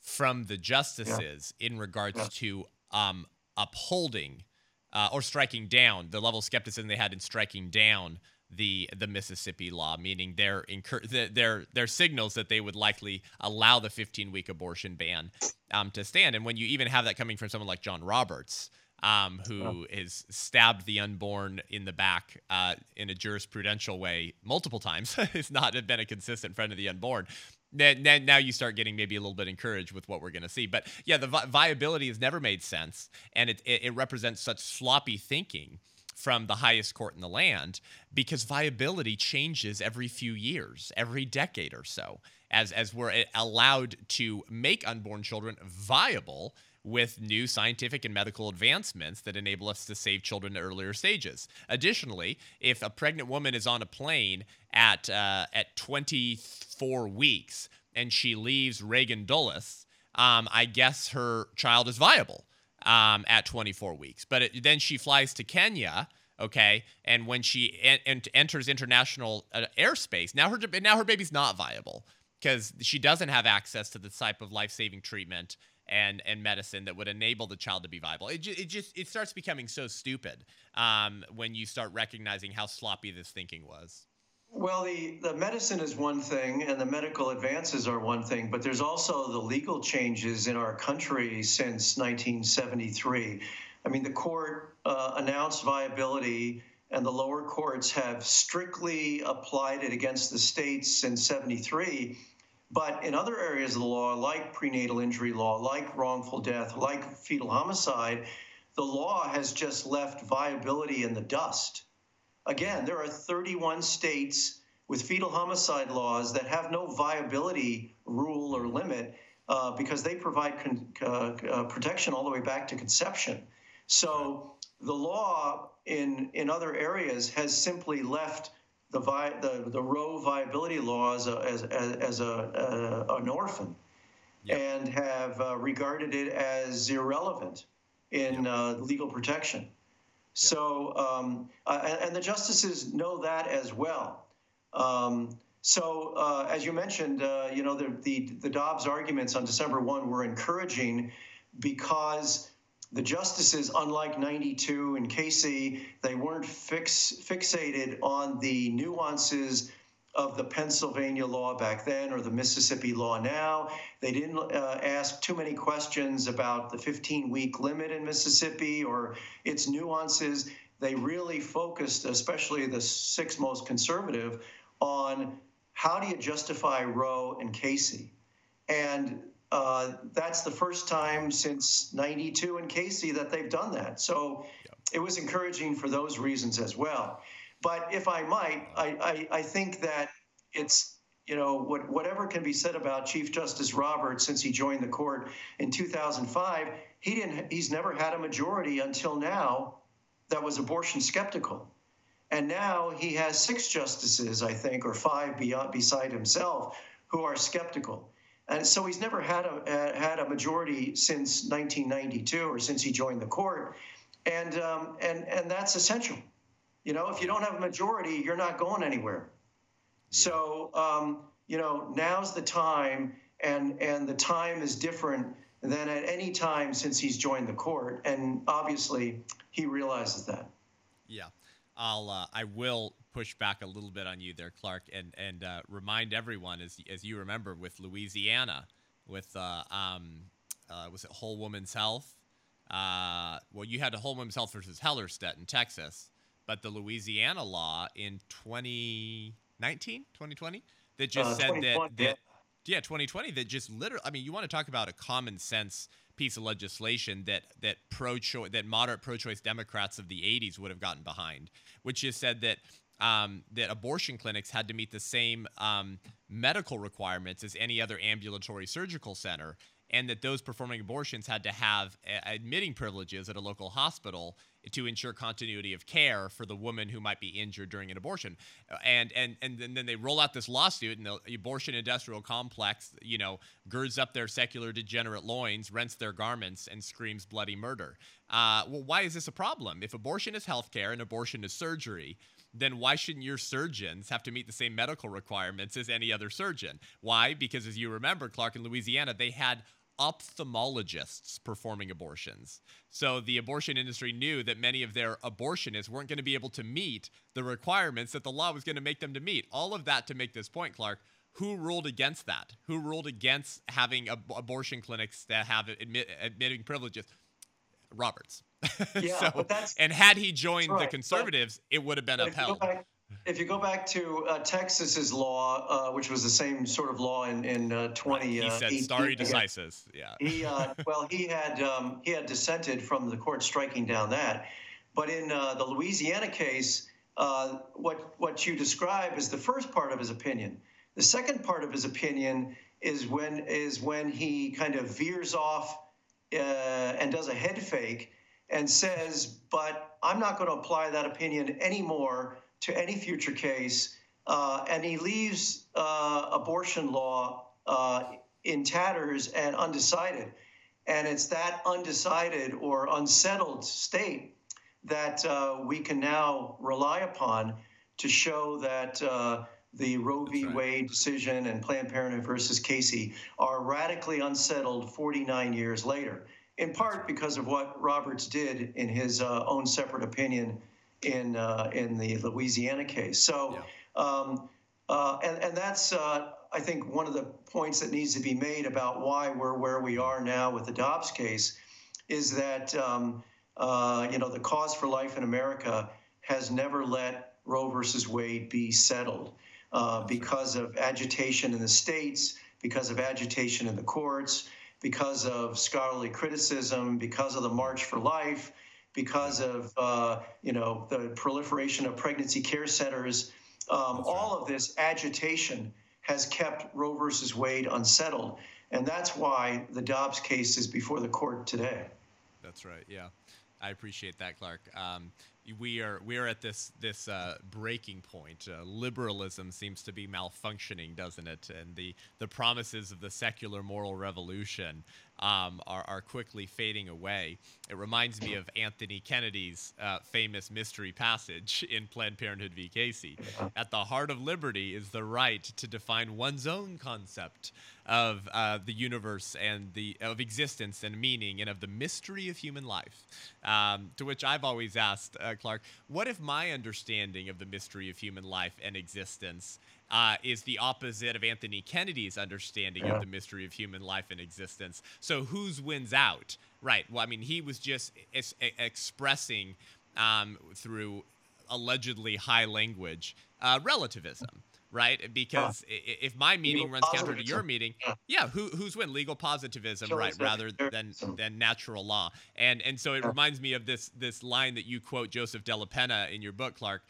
S1: from the justices yeah. in regards yeah. to um, upholding uh, or striking down the level of skepticism they had in striking down the the Mississippi law, meaning their incur- their their signals that they would likely allow the 15 week abortion ban um, to stand. And when you even have that coming from someone like John Roberts, um, who has stabbed the unborn in the back uh, in a jurisprudential way multiple times, has not been a consistent friend of the unborn. Then, now you start getting maybe a little bit encouraged with what we're going to see. But yeah, the vi- viability has never made sense, and it, it, it represents such sloppy thinking from the highest court in the land because viability changes every few years, every decade or so, as, as we're eh, allowed to make unborn children viable with new scientific and medical advancements that enable us to save children at earlier stages. Additionally, if a pregnant woman is on a plane at uh, at 24 weeks and she leaves Reagan Dulles, um, I guess her child is viable um, at 24 weeks. But it, then she flies to Kenya, okay, and when she en- en- enters international uh, airspace, now her now her baby's not viable because she doesn't have access to the type of life-saving treatment and and medicine that would enable the child to be viable. It, ju- it just it starts becoming so stupid um, when you start recognizing how sloppy this thinking was.
S2: Well, the, the medicine is one thing and the medical advances are one thing, but there's also the legal changes in our country since 1973. I mean, the court uh, announced viability, and the lower courts have strictly applied it against the states since 73. But in other areas of the law, like prenatal injury law, like wrongful death, like fetal homicide, the law has just left viability in the dust. Again, there are 31 states with fetal homicide laws that have no viability rule or limit uh, because they provide con- uh, uh, protection all the way back to conception. So the law in in other areas has simply left the vi- the, the Roe viability law as a, as, as a, a an orphan, yep. and have uh, regarded it as irrelevant in yep. uh, legal protection. So, um, uh, and the justices know that as well. Um, so, uh, as you mentioned, uh, you know, the, the, the Dobbs arguments on December 1 were encouraging because the justices, unlike 92 and Casey, they weren't fix, fixated on the nuances of the Pennsylvania law back then or the Mississippi law now. They didn't uh, ask too many questions about the 15 week limit in Mississippi or its nuances. They really focused, especially the six most conservative, on how do you justify Roe and Casey? And uh, that's the first time since 92 and Casey that they've done that. So it was encouraging for those reasons as well. But if I might, I, I, I think that it's you know what, whatever can be said about Chief Justice Roberts since he joined the court in 2005, he didn't. He's never had a majority until now that was abortion skeptical, and now he has six justices, I think, or five beyond beside himself, who are skeptical. And so he's never had a uh, had a majority since 1992 or since he joined the court, and um, and and that's essential. You know, if you don't have a majority, you're not going anywhere. So um, you know, now's the time, and and the time is different than at any time since he's joined the court, and obviously he realizes that.
S1: Yeah. I'll uh, I will push back a little bit on you there, Clark, and and uh, remind everyone as as you remember with Louisiana, with uh, um, uh, was it Whole Woman's Health? Uh, well, you had a Whole Woman's Health versus Hellerstedt in Texas, but the Louisiana law in 2019, 2020, that just uh, said that, that yeah, 2020 that just literally. I mean, you want to talk about a common sense piece of legislation that that pro choice that moderate pro choice Democrats of the 80s would have gotten behind, which just said that um, that abortion clinics had to meet the same um, medical requirements as any other ambulatory surgical center, and that those performing abortions had to have admitting privileges at a local hospital to ensure continuity of care for the woman who might be injured during an abortion. And and and then they roll out this lawsuit, and the abortion industrial complex, you know, girds up their secular degenerate loins, rents their garments, and screams bloody murder. Uh, well, why is this a problem? If abortion is healthcare and abortion is surgery, then why shouldn't your surgeons have to meet the same medical requirements as any other surgeon? Why? Because as you remember, Clark in Louisiana, they had ophthalmologists performing abortions. So the abortion industry knew that many of their abortionists weren't going to be able to meet the requirements that the law was going to make them to meet. All of that to make this point, Clark. Who ruled against that? Who ruled against having ab- abortion clinics that have admit- admitting privileges? Roberts.
S2: Yeah, so,
S1: and had he joined right, the conservatives, it would have been upheld
S2: if you go back to uh, Texas's law, uh, which was the same sort of law in in uh, 20, he
S1: uh, said stare decisis. Yeah.
S2: He uh, well, he had um, he had dissented from the court striking down that, but in uh, the Louisiana case, what what you describe is the first part of his opinion. The second part of his opinion is when is when he kind of veers off and does a head fake and says, "But I'm not going to apply that opinion anymore." To any future case, uh, and he leaves uh, abortion law uh, in tatters and undecided. And it's that undecided or unsettled state that uh, we can now rely upon to show that uh, the Roe v. Right. Wade decision and Planned Parenthood versus Casey are radically unsettled 49 years later, in part because of what Roberts did in his uh, own separate opinion in uh, in the Louisiana case. So, yeah. um, uh, and and that's uh, I think one of the points that needs to be made about why we're where we are now with the Dobbs case is that um, uh, you know the cause for life in America has never let Roe versus Wade be settled uh, because of agitation in the states, because of agitation in the courts, because of scholarly criticism, because of the March for Life because of uh, you know the proliferation of pregnancy care centers. Um, all of this agitation has kept Roe versus Wade unsettled, and that's why the Dobbs case is before the court today.
S1: That's right. Yeah, I appreciate that, Clark. Um, we are we are at this this uh, breaking point. Uh, liberalism seems to be malfunctioning, doesn't it? And the the promises of the secular moral revolution um, are are quickly fading away. It reminds me of Anthony Kennedy's uh, famous mystery passage in Planned Parenthood v. Casey. At the heart of liberty is the right to define one's own concept of uh, the universe and the of existence and meaning and of the mystery of human life. Um, to which I've always asked uh, Clark, what if my understanding of the mystery of human life and existence uh, is the opposite of Anthony Kennedy's understanding yeah. of the mystery of human life and existence? So whose wins out? Right. Well, I mean, he was just es- expressing um, through allegedly high language uh, relativism right? Because if my meaning Legal runs counter to your meaning, yeah, yeah who, who's win? Legal positivism, right? Rather than than natural law. And and so it reminds me of this this line that you quote Joseph Dellapenna in your book, Clark.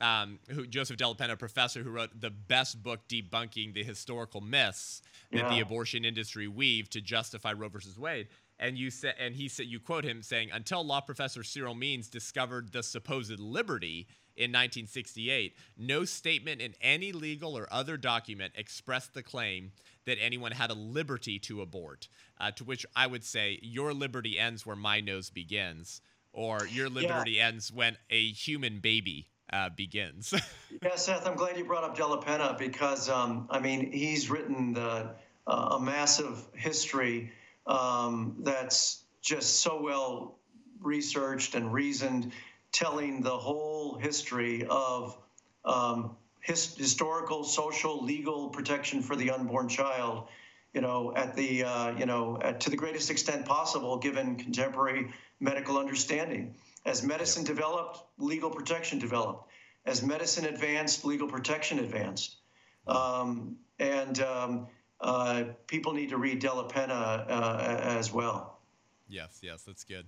S1: Um, who Joseph Dellapenna, professor who wrote the best book debunking the historical myths that yeah. the abortion industry weave to justify Roe versus Wade. And you said, and he said, you quote him saying, "Until law professor Cyril Means discovered the supposed liberty in 1968, no statement in any legal or other document expressed the claim that anyone had a liberty to abort. Uh, to which I would say, your liberty ends where my nose begins, or your liberty yeah. ends when a human baby uh, begins.
S2: yeah, Seth, I'm glad you brought up Dellapenna because, um, I mean, he's written the, uh, a massive history um, that's just so well researched and reasoned, telling the whole history of um, his, historical, social, legal protection for the unborn child. You know, at the uh, you know at, to the greatest extent possible, given contemporary medical understanding. As medicine yep. developed, legal protection developed. As medicine advanced, legal protection advanced. Um, and um, uh, people need to read Dellapenna uh, as well.
S1: Yes, yes, that's good.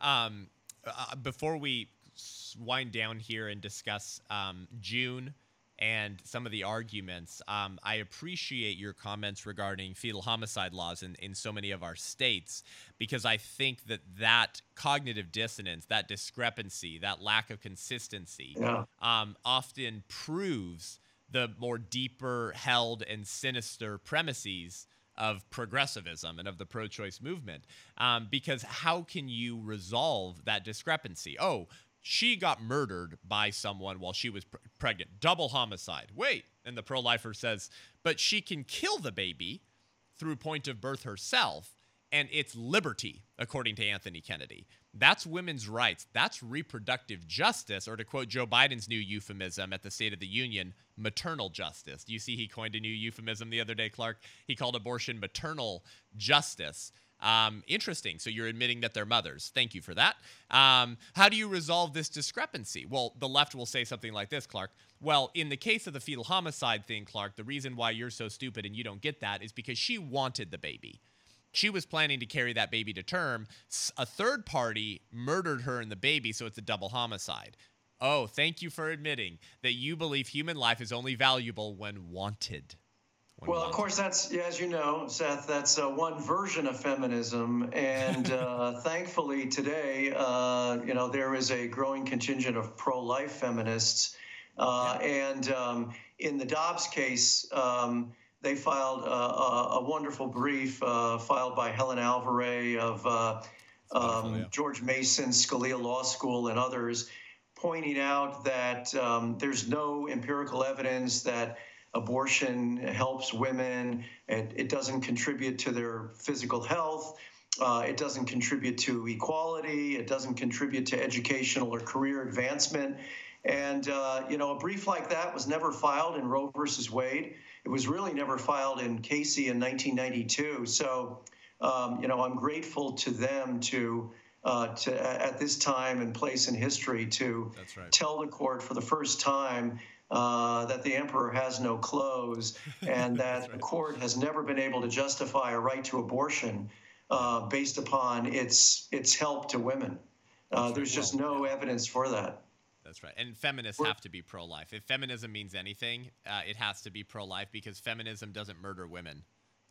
S1: Um, uh, before we wind down here and discuss um, June and some of the arguments. Um, I appreciate your comments regarding fetal homicide laws in, in so many of our states because I think that that cognitive dissonance, that discrepancy, that lack of consistency yeah. um, often proves the more deeper held and sinister premises of progressivism and of the pro choice movement. Um, because how can you resolve that discrepancy? Oh, she got murdered by someone while she was pregnant. Double homicide. Wait. And the pro lifer says, but she can kill the baby through point of birth herself, and it's liberty, according to Anthony Kennedy. That's women's rights. That's reproductive justice, or to quote Joe Biden's new euphemism at the State of the Union, maternal justice. Do you see he coined a new euphemism the other day, Clark? He called abortion maternal justice. Um, interesting. So you're admitting that they're mothers. Thank you for that. Um, how do you resolve this discrepancy? Well, the left will say something like this, Clark. Well, in the case of the fetal homicide thing, Clark, the reason why you're so stupid and you don't get that is because she wanted the baby. She was planning to carry that baby to term. A third party murdered her and the baby, so it's a double homicide. Oh, thank you for admitting that you believe human life is only valuable when wanted
S2: well, of course, that's as you know, Seth. That's uh, one version of feminism, and uh, thankfully today, uh, you know, there is a growing contingent of pro-life feminists, uh, yeah. and um, in the Dobbs case, um, they filed a, a wonderful brief uh, filed by Helen Alvarez of uh, um, yeah. George Mason Scalia Law School and others, pointing out that um, there's no empirical evidence that abortion helps women. It, it doesn't contribute to their physical health. Uh, it doesn't contribute to equality. It doesn't contribute to educational or career advancement. And, uh, you know, a brief like that was never filed in Roe versus Wade. It was really never filed in Casey in 1992. So, um, you know, I'm grateful to them to, uh, to at this time and place in history to right. tell the court for the first time uh, that the emperor has no clothes and that right. the court has never been able to justify a right to abortion uh, based upon its its help to women. Uh, there's just no evidence for that.
S1: That's right. And feminists We're, have to be pro life. If feminism means anything, uh, it has to be pro life because feminism doesn't murder women.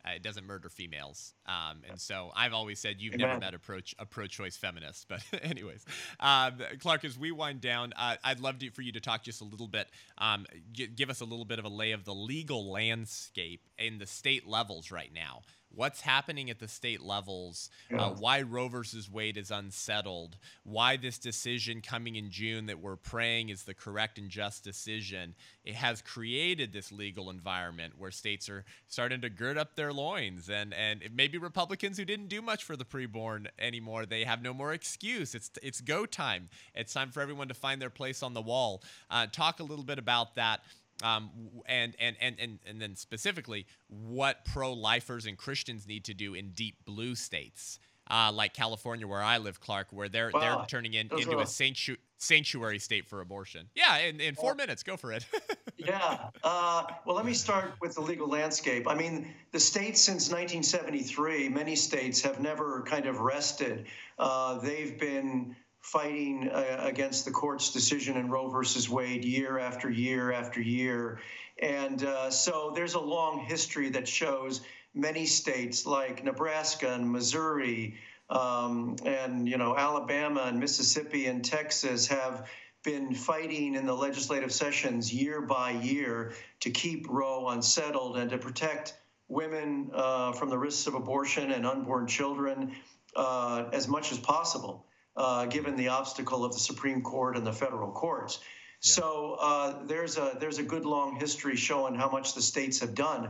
S1: Uh, it doesn't murder females. Um, and so I've always said you've Amen. never met a pro a pro choice feminist. But anyways, um, Clark, as we wind down, uh, I'd love to, for you to talk just a little bit, um, g- give us a little bit of a lay of the legal landscape in the state levels right now what's happening at the state levels, uh, yeah. uh, why Roe versus Wade is unsettled, why this decision coming in June that we're praying is the correct and just decision. It has created this legal environment where states are starting to gird up their loins, and and maybe Republicans who didn't do much for the preborn anymore, they have no more excuse. It's it's go time. It's time for everyone to find their place on the wall. Uh, talk a little bit about that um, and, and, and, and, and then specifically what pro lifers and Christians need to do in deep blue states. Uh, like California, where I live, Clark, where they're wow. they're turning in, into a sanctu- sanctuary state for abortion. Yeah, in, in four minutes, go for it.
S2: yeah. Uh, well, let me start with the legal landscape. I mean, the states since 1973, many states have never kind of rested. Uh, they've been fighting uh, against the court's decision in Roe versus Wade year after year after year. And uh, so there's a long history that shows many states like Nebraska and Missouri um, and you know Alabama and Mississippi and Texas have been fighting in the legislative sessions year by year to keep Roe unsettled and to protect women uh, from the risks of abortion and unborn children uh, as much as possible, uh, given the obstacle of the Supreme Court and the federal courts. Yeah. So uh, there's a there's a good long history showing how much the states have done,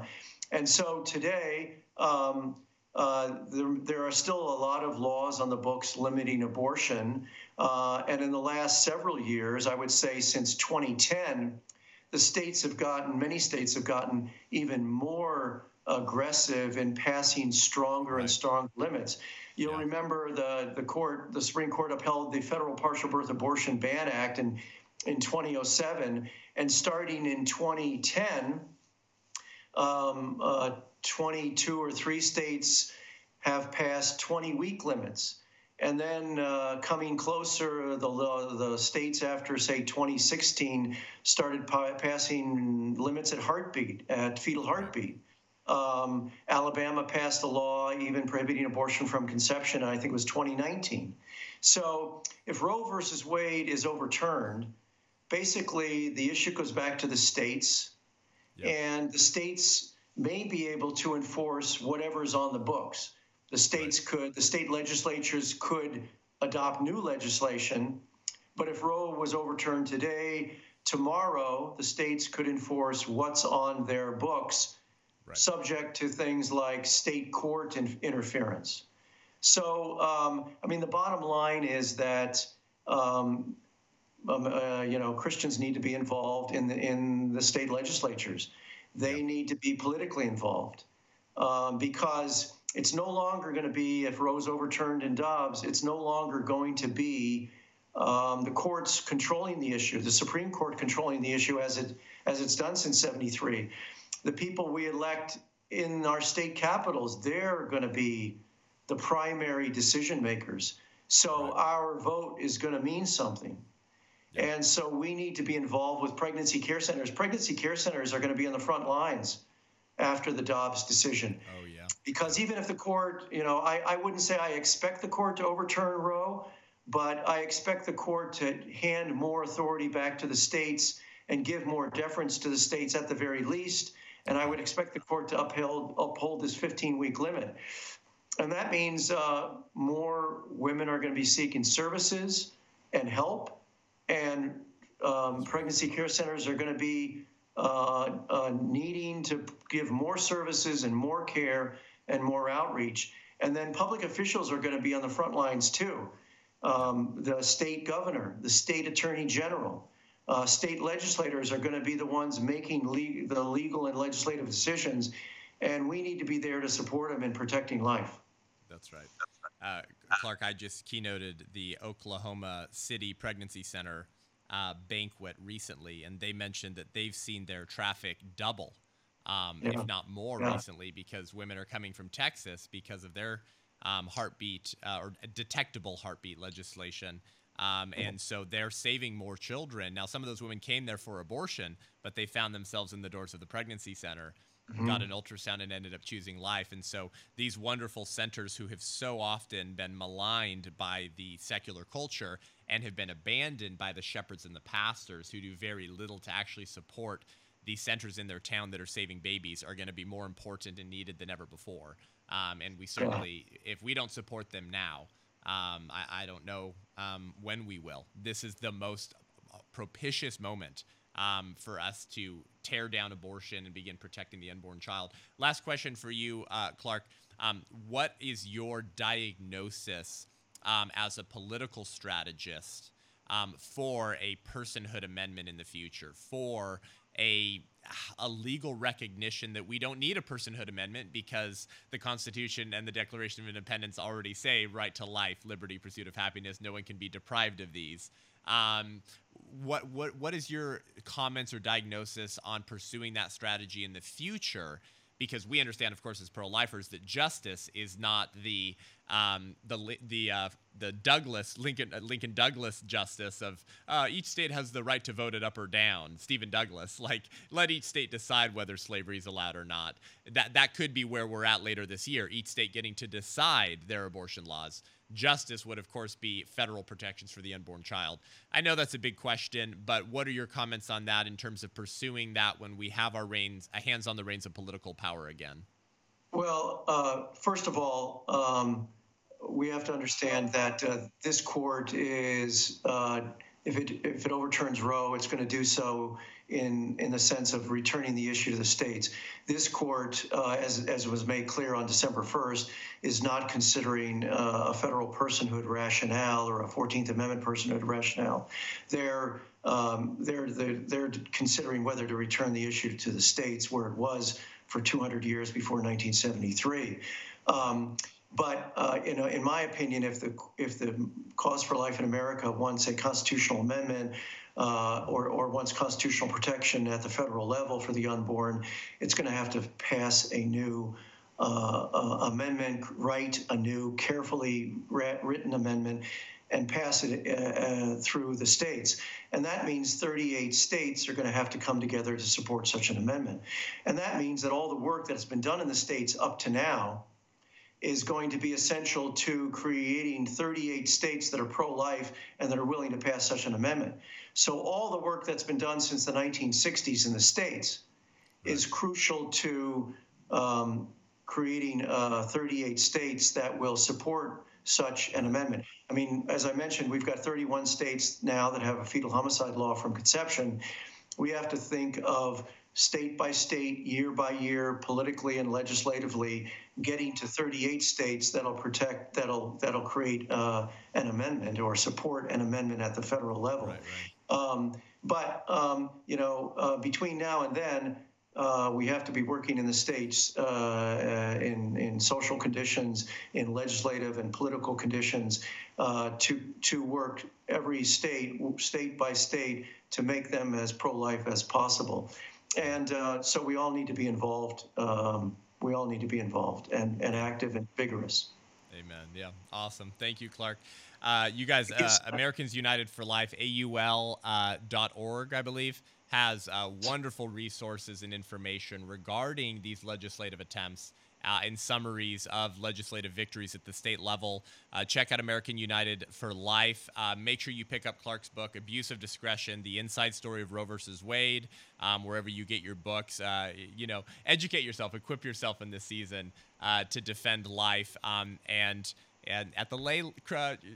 S2: and so today. Um, uh, there, there, are still a lot of laws on the books limiting abortion. Uh, and in the last several years, I would say since 2010, the states have gotten, many states have gotten even more aggressive in passing stronger and stronger limits. You'll yeah. remember the, the court, the Supreme Court upheld the Federal Partial Birth Abortion Ban Act in, in 2007. And starting in 2010, um, uh, 22 or three states have passed 20 week limits. And then uh, coming closer, the, the states after, say, 2016 started pa- passing limits at heartbeat, at fetal heartbeat. Um, Alabama passed a law even prohibiting abortion from conception, I think it was 2019. So if Roe versus Wade is overturned, basically the issue goes back to the states, yep. and the states may be able to enforce whatever is on the books. The states right. could, the state legislatures could adopt new legislation, but if Roe was overturned today, tomorrow the states could enforce what's on their books right. subject to things like state court in- interference. So, um, I mean, the bottom line is that um, um, uh, you know Christians need to be involved in the in the state legislatures. They yeah. need to be politically involved um, because it's no longer going to be if Roe's overturned in Dobbs. It's no longer going to be um, the courts controlling the issue, the Supreme Court controlling the issue as it as it's done since '73 the people we elect in our state capitals, they're going to be the primary decision makers. So right. our vote is going to mean something. Yeah. And so we need to be involved with pregnancy care centers. Pregnancy care centers are going to be on the front lines after the Dobbs decision.
S1: Oh, yeah.
S2: Because even if the court, you know, I, I wouldn't say I expect the court to overturn Roe, but I expect the court to hand more authority back to the states and give more deference to the states at the very least and I would expect the court to uphold, uphold this 15 week limit. And that means uh, more women are going to be seeking services and help, and um, pregnancy care centers are going to be uh, uh, needing to give more services and more care and more outreach. And then public officials are going to be on the front lines too. Um, the state governor, the state attorney general, uh, state legislators are going to be the ones making le- the legal and legislative decisions, and we need to be there to support them in protecting life.
S1: That's right. Uh, Clark, I just keynoted the Oklahoma City Pregnancy Center uh, banquet recently, and they mentioned that they've seen their traffic double, um, yeah. if not more, yeah. recently because women are coming from Texas because of their um, heartbeat uh, or detectable heartbeat legislation. Um, and so they're saving more children. Now, some of those women came there for abortion, but they found themselves in the doors of the pregnancy center, mm-hmm. got an ultrasound, and ended up choosing life. And so these wonderful centers who have so often been maligned by the secular culture and have been abandoned by the shepherds and the pastors who do very little to actually support these centers in their town that are saving babies are going to be more important and needed than ever before. Um, and we certainly, if we don't support them now, um, I, I, don't know um, when we will. This is the most propitious moment um, for us to tear down abortion and begin protecting the unborn child. Last question for you, uh, Clark. Um, what is your diagnosis um, as a political strategist um, for a personhood amendment in the future, for a a legal recognition that we don't need a personhood amendment because the Constitution and the Declaration of Independence already say right to life, liberty, pursuit of happiness. No one can be deprived of these. Um, what what what is your comments or diagnosis on pursuing that strategy in the future? Because we understand, of course, as pro-lifers, that justice is not the um, the the uh, the Douglas Lincoln uh, Lincoln Douglas justice of uh, each state has the right to vote it up or down. Stephen Douglas, like let each state decide whether slavery is allowed or not. That that could be where we're at later this year. Each state getting to decide their abortion laws. Justice would, of course, be federal protections for the unborn child. I know that's a big question, but what are your comments on that in terms of pursuing that when we have our reins, hands on the reins of political power again?
S2: Well, uh, first of all, um, we have to understand that uh, this court is, uh, if it if it overturns Roe, it's going to do so in in the sense of returning the issue to the states. This court, uh, as as was made clear on December 1st, is not considering uh, a federal personhood rationale or a 14th Amendment personhood rationale. They're um, they're, they're they're considering whether to return the issue to the states where it was for 200 years before 1973. Um, but uh, know, in my opinion, if the if the Cause for Life in America wants a constitutional amendment uh, or or wants constitutional protection at the federal level for the unborn, it's going to have to pass a new uh, uh, amendment, write a new carefully written amendment, and pass it uh, uh, through the states. And that means 38 states are going to have to come together to support such an amendment. And that means that all the work that's been done in the states up to now is going to be essential to creating 38 states that are pro life and that are willing to pass such an amendment. So, all the work that's been done since the 1960s in the states is crucial to um, creating uh, 38 states that will support such an amendment. I mean, as I mentioned, we've got 31 states now that have a fetal homicide law from conception. We have to think of state by state, year by year, politically and legislatively, getting to 38 states that'll protect, that'll that'll create uh, an amendment or support an amendment at the federal level. Right, right. Um, but um, you know, uh, between now and then, uh, we have to be working in the states uh, uh, in in social conditions, in legislative and political conditions, uh, to to work every state, state by state, to make them as pro-life as possible and uh, so we all need to be involved. Um, we all need to be involved and, and active and vigorous.
S1: Amen. Yeah. Awesome. Thank you, Clark. Uh, you guys, uh, Americans United for Life, AUL.org, uh, I believe, has uh, wonderful resources and information regarding these legislative attempts uh, and summaries of legislative victories at the state level. Uh, check out American United for Life. Uh, make sure you pick up Clark's book, Abuse of Discretion: The Inside Story of Roe versus Wade. Um, wherever you get your books, uh, you know, educate yourself, equip yourself in this season uh, to defend life. Um, and and at the lay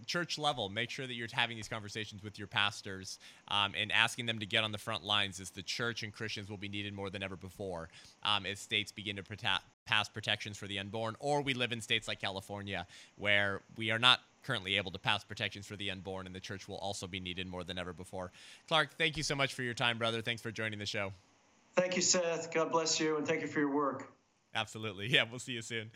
S1: church level, make sure that you're having these conversations with your pastors um, and asking them to get on the front lines as the church and Christians will be needed more than ever before um, as states begin to protect, pass protections for the unborn, or we live in states like California where we are not currently able to pass protections for the unborn, and the church will also be needed more than ever before. Clark, thank you so much for your time, brother. Thanks for joining the show.
S2: Thank you, Seth. God bless you, and thank you for your work.
S1: Absolutely. Yeah, we'll see you soon.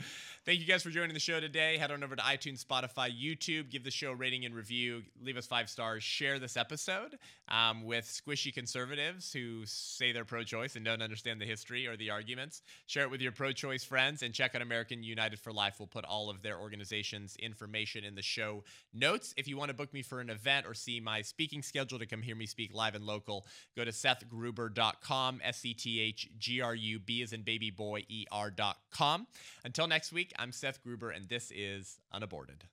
S1: Thank you guys for joining the show today. Head on over to iTunes, Spotify, YouTube. Give the show a rating and review. Leave us five stars. Share this episode um, with squishy conservatives who say they're pro choice and don't understand the history or the arguments. Share it with your pro choice friends and check out American United for Life. We'll put all of their organization's information in the show notes. If you want to book me for an event or see my speaking schedule to come hear me speak live and local, go to sethgruber.com, S E T H G R U B as in baby boy, E R NPR.com. Until next week, I'm Seth Gruber, and this is Unaborted.